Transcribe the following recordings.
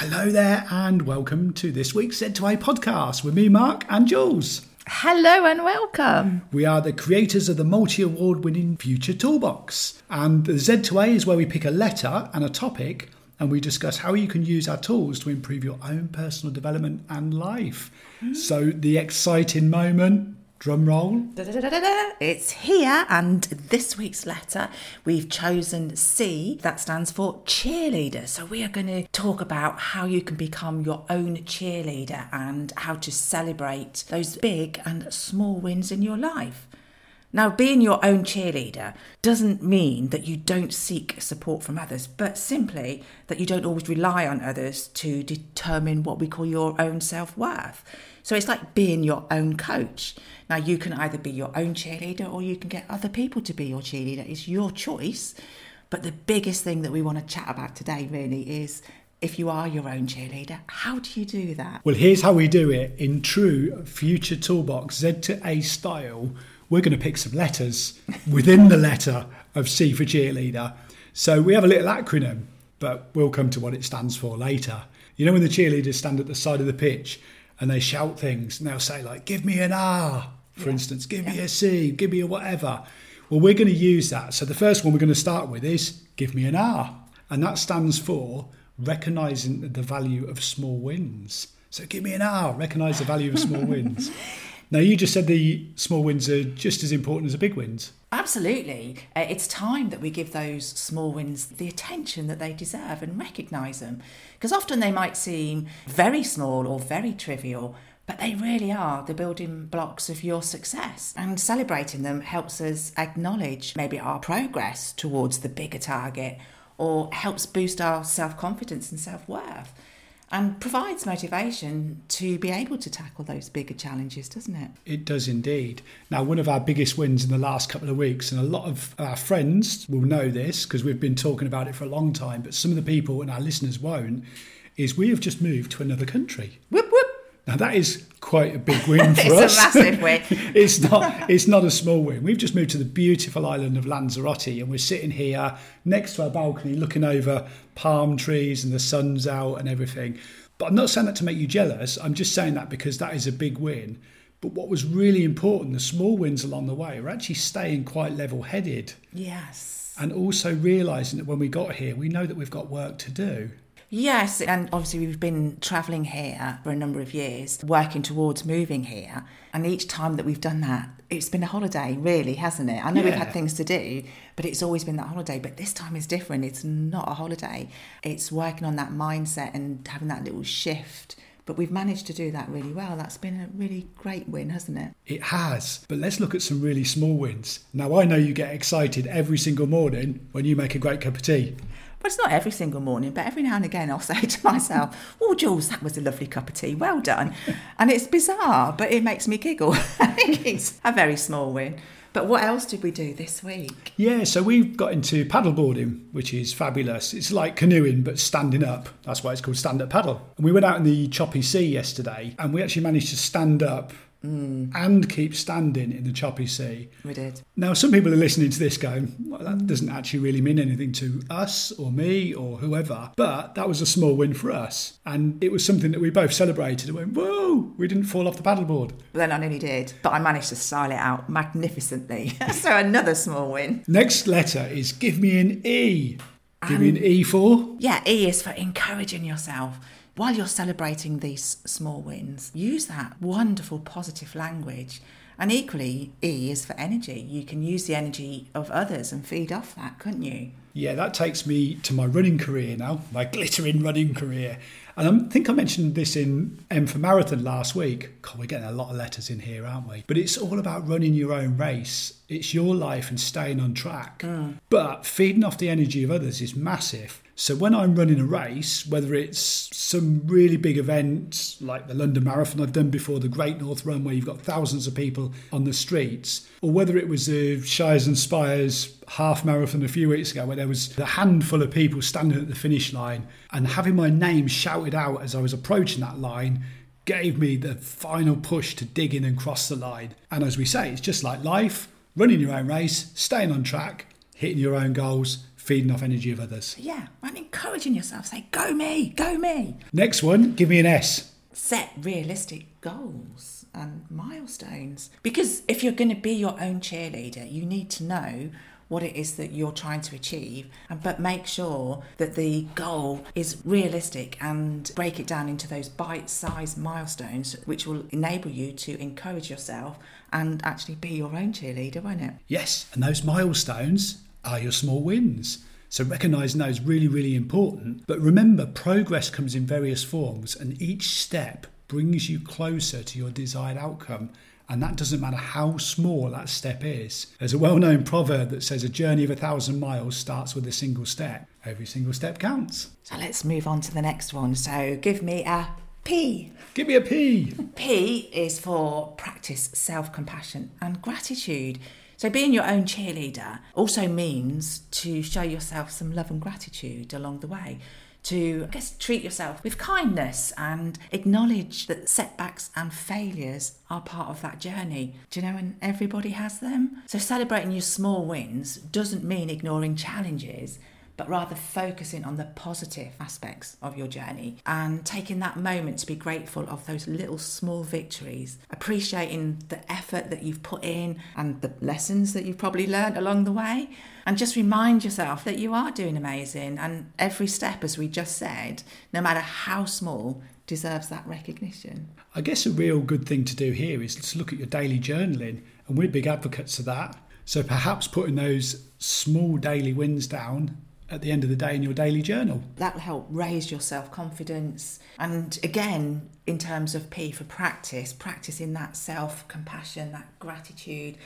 Hello there, and welcome to this week's Z2A podcast with me, Mark, and Jules. Hello and welcome. We are the creators of the multi award winning Future Toolbox. And the Z2A is where we pick a letter and a topic and we discuss how you can use our tools to improve your own personal development and life. Hmm. So, the exciting moment, drum roll. Da-da-da-da-da. It's here, and this week's letter we've chosen C, that stands for cheerleader. So, we are going to talk about how you can become your own cheerleader and how to celebrate those big and small wins in your life. Now, being your own cheerleader doesn't mean that you don't seek support from others, but simply that you don't always rely on others to determine what we call your own self worth. So it's like being your own coach. Now, you can either be your own cheerleader or you can get other people to be your cheerleader. It's your choice. But the biggest thing that we want to chat about today really is if you are your own cheerleader, how do you do that? Well, here's how we do it in true Future Toolbox Z to A style. We're going to pick some letters within the letter of C for cheerleader. So we have a little acronym, but we'll come to what it stands for later. You know, when the cheerleaders stand at the side of the pitch and they shout things and they'll say, like, give me an R, for instance, give me a C, give me a whatever. Well, we're going to use that. So the first one we're going to start with is give me an R. And that stands for recognizing the value of small wins. So give me an R, recognize the value of small wins. Now, you just said the small wins are just as important as the big wins. Absolutely. Uh, it's time that we give those small wins the attention that they deserve and recognise them. Because often they might seem very small or very trivial, but they really are the building blocks of your success. And celebrating them helps us acknowledge maybe our progress towards the bigger target or helps boost our self confidence and self worth and provides motivation to be able to tackle those bigger challenges, doesn't it? It does indeed. Now, one of our biggest wins in the last couple of weeks, and a lot of our friends will know this because we've been talking about it for a long time, but some of the people and our listeners won't, is we have just moved to another country. Whoop. Now that is quite a big win for It's us. a massive win. it's not. It's not a small win. We've just moved to the beautiful island of Lanzarote, and we're sitting here next to our balcony, looking over palm trees, and the sun's out and everything. But I'm not saying that to make you jealous. I'm just saying that because that is a big win. But what was really important, the small wins along the way, were actually staying quite level-headed, Yes. and also realizing that when we got here, we know that we've got work to do. Yes, and obviously we've been travelling here for a number of years, working towards moving here. And each time that we've done that, it's been a holiday, really, hasn't it? I know we've had things to do, but it's always been that holiday. But this time is different. It's not a holiday, it's working on that mindset and having that little shift. But we've managed to do that really well. That's been a really great win, hasn't it? It has. But let's look at some really small wins. Now, I know you get excited every single morning when you make a great cup of tea. Well, it's not every single morning, but every now and again I'll say to myself, Oh, Jules, that was a lovely cup of tea. Well done. And it's bizarre, but it makes me giggle. I think it's a very small win. But what else did we do this week? Yeah, so we've got into paddleboarding, which is fabulous. It's like canoeing, but standing up. That's why it's called stand up paddle. And we went out in the choppy sea yesterday, and we actually managed to stand up Mm. and keep standing in the choppy sea. We did. Now, some people are listening to this going, well, that doesn't actually really mean anything to us or me or whoever, but that was a small win for us. And it was something that we both celebrated and went, whoa, we didn't fall off the paddleboard. But then I nearly did. But I managed to style it out magnificently. so another small win. Next letter is give me an E. Give me an um, E for. Yeah, E is for encouraging yourself. While you're celebrating these small wins, use that wonderful positive language. And equally, E is for energy. You can use the energy of others and feed off that, couldn't you? Yeah, that takes me to my running career now, my glittering running career. And I think I mentioned this in M for Marathon last week. God, we're getting a lot of letters in here, aren't we? But it's all about running your own race. It's your life and staying on track. Mm. But feeding off the energy of others is massive. So when I'm running a race, whether it's some really big event like the London Marathon I've done before, the Great North Run, where you've got thousands of people on the streets, or whether it was the Shires and Spires half marathon a few weeks ago, where there was a handful of people standing at the finish line and having my name shouted out as I was approaching that line gave me the final push to dig in and cross the line. And as we say, it's just like life running your own race, staying on track, hitting your own goals, feeding off energy of others. Yeah, and encouraging yourself. Say, go me, go me. Next one, give me an S. Set realistic goals and milestones. Because if you're going to be your own cheerleader, you need to know what it is that you're trying to achieve, but make sure that the goal is realistic and break it down into those bite sized milestones, which will enable you to encourage yourself and actually be your own cheerleader, won't it? Yes, and those milestones are your small wins. So recognizing those really, really important. But remember, progress comes in various forms, and each step brings you closer to your desired outcome. And that doesn't matter how small that step is. There's a well known proverb that says a journey of a thousand miles starts with a single step. Every single step counts. So let's move on to the next one. So give me a P. Give me a P. P is for practice self compassion and gratitude. So, being your own cheerleader also means to show yourself some love and gratitude along the way. To, I guess, treat yourself with kindness and acknowledge that setbacks and failures are part of that journey. Do you know, and everybody has them? So, celebrating your small wins doesn't mean ignoring challenges but rather focusing on the positive aspects of your journey and taking that moment to be grateful of those little small victories, appreciating the effort that you've put in and the lessons that you've probably learned along the way. And just remind yourself that you are doing amazing. And every step, as we just said, no matter how small, deserves that recognition. I guess a real good thing to do here is to look at your daily journaling, and we're big advocates of that. So perhaps putting those small daily wins down at the end of the day in your daily journal. That'll help raise your self confidence. And again, in terms of P for practice, practicing that self compassion, that gratitude,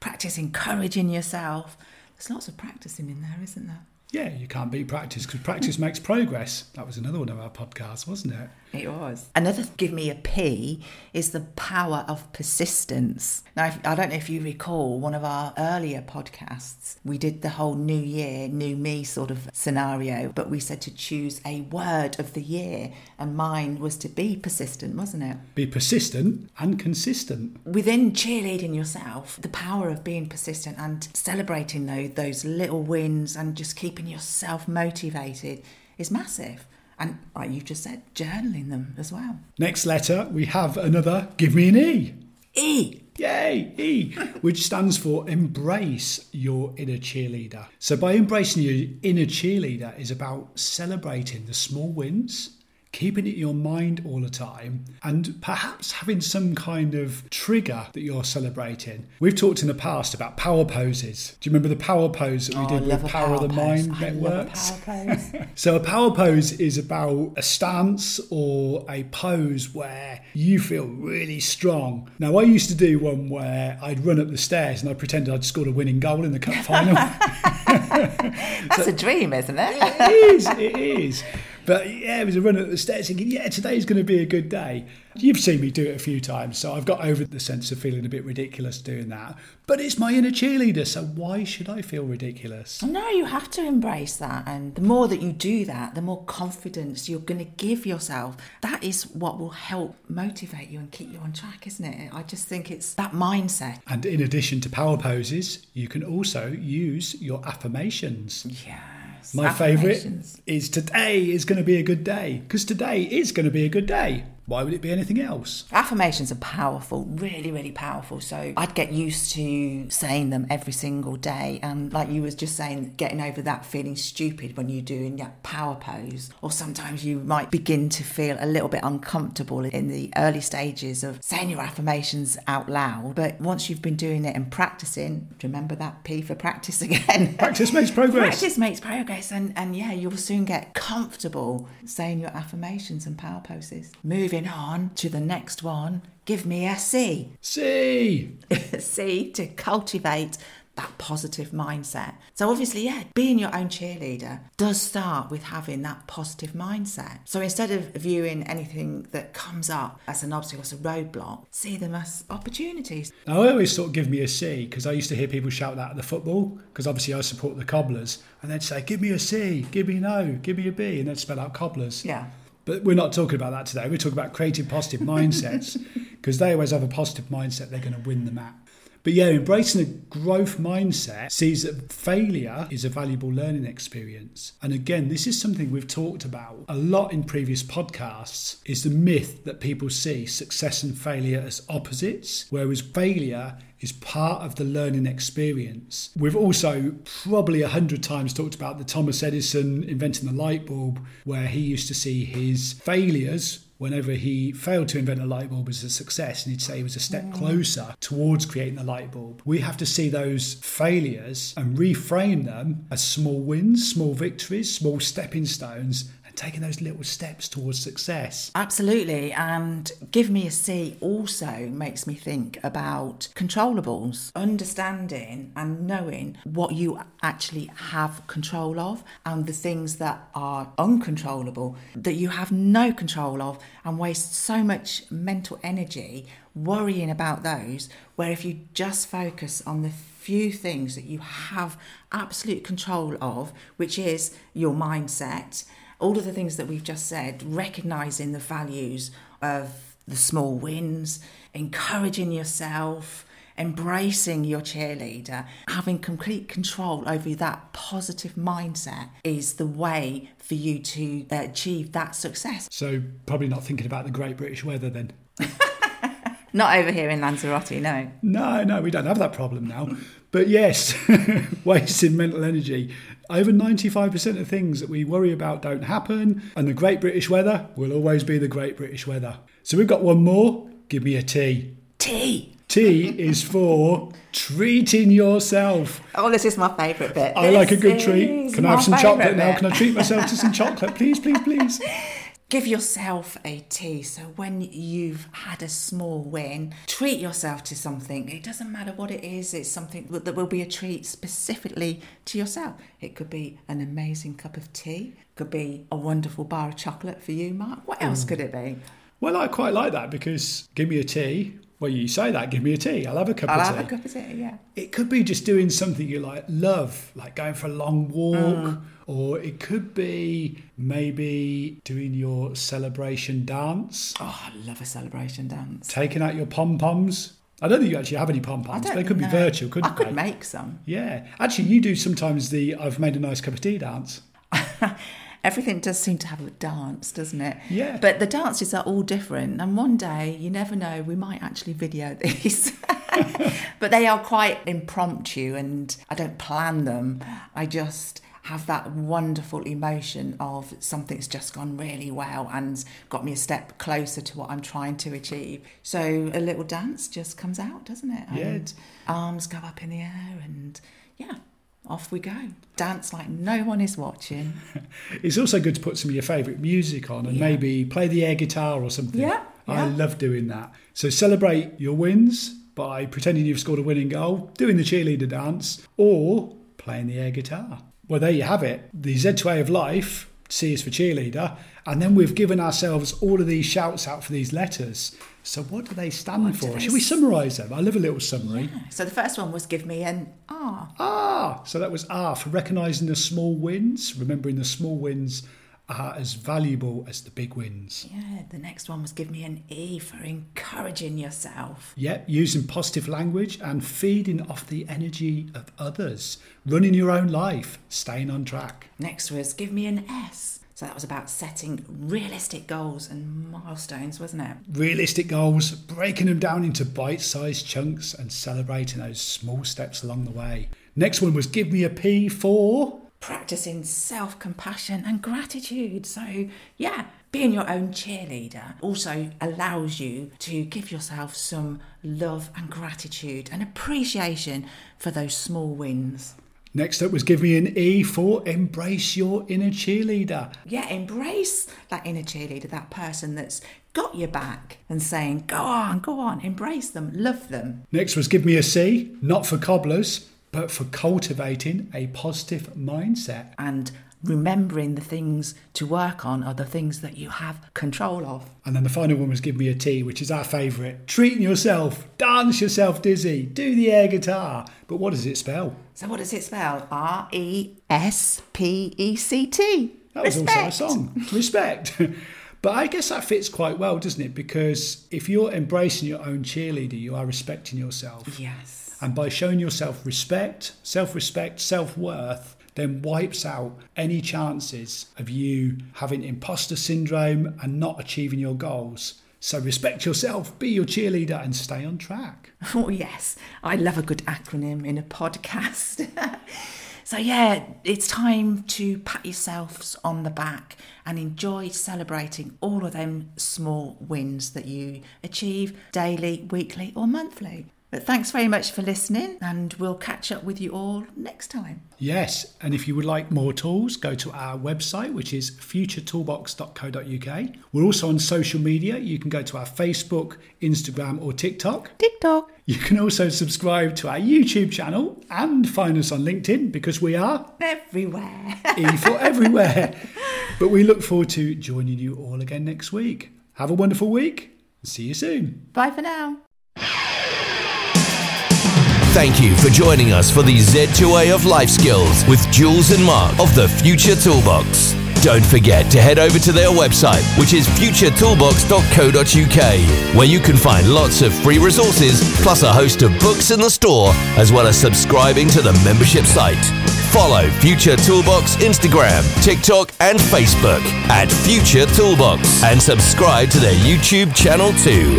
practice encouraging yourself. There's lots of practicing in there, isn't there? Yeah, you can't beat practice because practice mm. makes progress. That was another one of our podcasts, wasn't it? It was. Another give me a P is the power of persistence. Now, if, I don't know if you recall one of our earlier podcasts, we did the whole new year, new me sort of scenario, but we said to choose a word of the year, and mine was to be persistent, wasn't it? Be persistent and consistent. Within cheerleading yourself, the power of being persistent and celebrating those, those little wins and just keeping yourself motivated is massive. And like you just said, journaling them as well. Next letter, we have another give me an E. E. Yay, E, which stands for embrace your inner cheerleader. So, by embracing your inner cheerleader, is about celebrating the small wins, keeping it in your mind all the time, and perhaps having some kind of trigger that you're celebrating. We've talked in the past about power poses. Do you remember the power pose that we Oh, did with Power, power of the. Mind I love a Networks? power pose. So a power pose is about a stance or a pose where you feel really strong. Now I used to do one where I'd run up the stairs and I pretended I'd scored a winning goal in the cup final. That's a dream, isn't it? it is, it is. But yeah, it was a run up the stairs thinking, yeah, today's going to be a good day. You've seen me do it a few times, so I've got over the sense of feeling a bit ridiculous doing that. But it's my inner cheerleader, so why should I feel ridiculous? No, you have to embrace that. And the more that you do that, the more confidence you're going to give yourself. That is what will help motivate you and keep you on track, isn't it? I just think it's that mindset. And in addition to power poses, you can also use your affirmations. Yes. My favourite is today is going to be a good day because today is going to be a good day. Why would it be anything else? Affirmations are powerful, really, really powerful. So I'd get used to saying them every single day. And like you was just saying, getting over that feeling stupid when you're doing that power pose. Or sometimes you might begin to feel a little bit uncomfortable in the early stages of saying your affirmations out loud. But once you've been doing it and practicing, remember that P for practice again. Practice makes progress. Practice makes progress, and, and yeah, you'll soon get comfortable saying your affirmations and power poses. Moving on to the next one, give me a C. See, C to cultivate that positive mindset. So, obviously, yeah, being your own cheerleader does start with having that positive mindset. So, instead of viewing anything that comes up as an obstacle, as a roadblock, see them as opportunities. Now, I always sort of give me a C because I used to hear people shout that at the football because obviously I support the cobblers and they'd say, Give me a C, give me an O, give me a B, and they'd spell out cobblers. Yeah. But we're not talking about that today. We're talking about creating positive mindsets because they always have a positive mindset, they're going to win the map. But yeah, embracing a growth mindset sees that failure is a valuable learning experience. And again, this is something we've talked about a lot in previous podcasts is the myth that people see success and failure as opposites, whereas failure is part of the learning experience. We've also probably a hundred times talked about the Thomas Edison inventing the light bulb, where he used to see his failures whenever he failed to invent a light bulb as a success and he'd say he was a step mm. closer towards creating the light bulb. We have to see those failures and reframe them as small wins, small victories, small stepping stones taking those little steps towards success. Absolutely. And Give Me a C also makes me think about controllables, understanding and knowing what you actually have control of and the things that are uncontrollable that you have no control of and waste so much mental energy worrying about those. Where if you just focus on the few things that you have absolute control of, which is your mindset all of the things that we've just said, recognizing the values of the small wins, encouraging yourself, embracing your cheerleader, having complete control over that positive mindset is the way for you to uh, achieve that success. So, probably not thinking about the great British weather then. Not over here in Lanzarote, no. No, no, we don't have that problem now. But yes, wasting mental energy. Over 95% of things that we worry about don't happen, and the great British weather will always be the great British weather. So we've got one more. Give me a T. T. T is for treating yourself. Oh, this is my favourite bit. I like a good treat. Can I have some chocolate favourite now? Can I treat myself to some chocolate? Please, please, please. Give yourself a tea. So when you've had a small win, treat yourself to something. It doesn't matter what it is, it's something that will be a treat specifically to yourself. It could be an amazing cup of tea, could be a wonderful bar of chocolate for you, Mark. What else Mm. could it be? Well, I quite like that because give me a tea. Well, you say that, give me a tea. I'll have a cup I'll of have tea. a cup of tea, yeah. It could be just doing something you like love, like going for a long walk, Mm. or it could be maybe doing your celebration dance, Oh, I love a celebration dance. taking out your pom poms. I don't think you actually have any pom poms. They could know. be virtual, couldn't I could they? make some. Yeah, actually, you do sometimes the "I've made a nice cup of tea" dance. Everything does seem to have a dance, doesn't it? Yeah. But the dances are all different. And one day, you never know, we might actually video these. but they are quite impromptu and I don't plan them. I just have that wonderful emotion of something's just gone really well and got me a step closer to what I'm trying to achieve. So a little dance just comes out, doesn't it? Yeah. And arms go up in the air and yeah, off we go. Dance like no one is watching. It's also good to put some of your favourite music on and Yeah. maybe play the air guitar or something. Yeah, I love doing that. So celebrate your wins by pretending you've scored a winning goal, doing the cheerleader dance, or playing the air guitar. Well, there you have it. The Z2A of life, C is for cheerleader, and then we've given ourselves all of these shouts out for these letters. So what do they stand What for? Should we summarise them? I love a little summary. So the first one was give me an R. Ah, so that was R for recognising the small wins, remembering the small wins are as valuable as the big wins. Yeah, the next one was give me an E for encouraging yourself. Yep, using positive language and feeding off the energy of others, running your own life, staying on track. Next was give me an S. So that was about setting realistic goals and milestones, wasn't it? Realistic goals, breaking them down into bite sized chunks and celebrating those small steps along the way. Next one was give me a P for. Practicing self compassion and gratitude. So, yeah, being your own cheerleader also allows you to give yourself some love and gratitude and appreciation for those small wins. Next up was give me an E for embrace your inner cheerleader. yeah, embrace that inner cheerleader, that person that's got your back and saying, go on, go on, embrace them, love them. Next was give me a C, not for cobblers, but for cultivating a positive mindset. And remembering the things to work on are the things that you have control of. And then the final one was Give Me a T, which is our favourite. Treating yourself, dance yourself dizzy, do the air guitar. But what does it spell? So, what does it spell? R E S P E C T. That was also a song. Respect. But I guess that fits quite well, doesn't it? Because if you're embracing your own cheerleader, you are respecting yourself. Yes. And by showing yourself respect, self respect, self worth, then wipes out any chances of you having imposter syndrome and not achieving your goals. So respect yourself, be your cheerleader, and stay on track. Oh, yes. I love a good acronym in a podcast. So, yeah, it's time to pat yourselves on the back and enjoy celebrating all of them small wins that you achieve daily, weekly, or monthly. But thanks very much for listening, and we'll catch up with you all next time. Yes, and if you would like more tools, go to our website, which is futuretoolbox.co.uk. We're also on social media. You can go to our Facebook, Instagram, or TikTok. TikTok. You can also subscribe to our YouTube channel and find us on LinkedIn because we are everywhere. E for everywhere. But we look forward to joining you all again next week. Have a wonderful week. See you soon. Bye for now. Thank you for joining us for the Z2A of Life Skills with Jules and Mark of the Future Toolbox. Don't forget to head over to their website, which is futuretoolbox.co.uk, where you can find lots of free resources, plus a host of books in the store, as well as subscribing to the membership site. Follow Future Toolbox Instagram, TikTok, and Facebook at Future Toolbox, and subscribe to their YouTube channel too.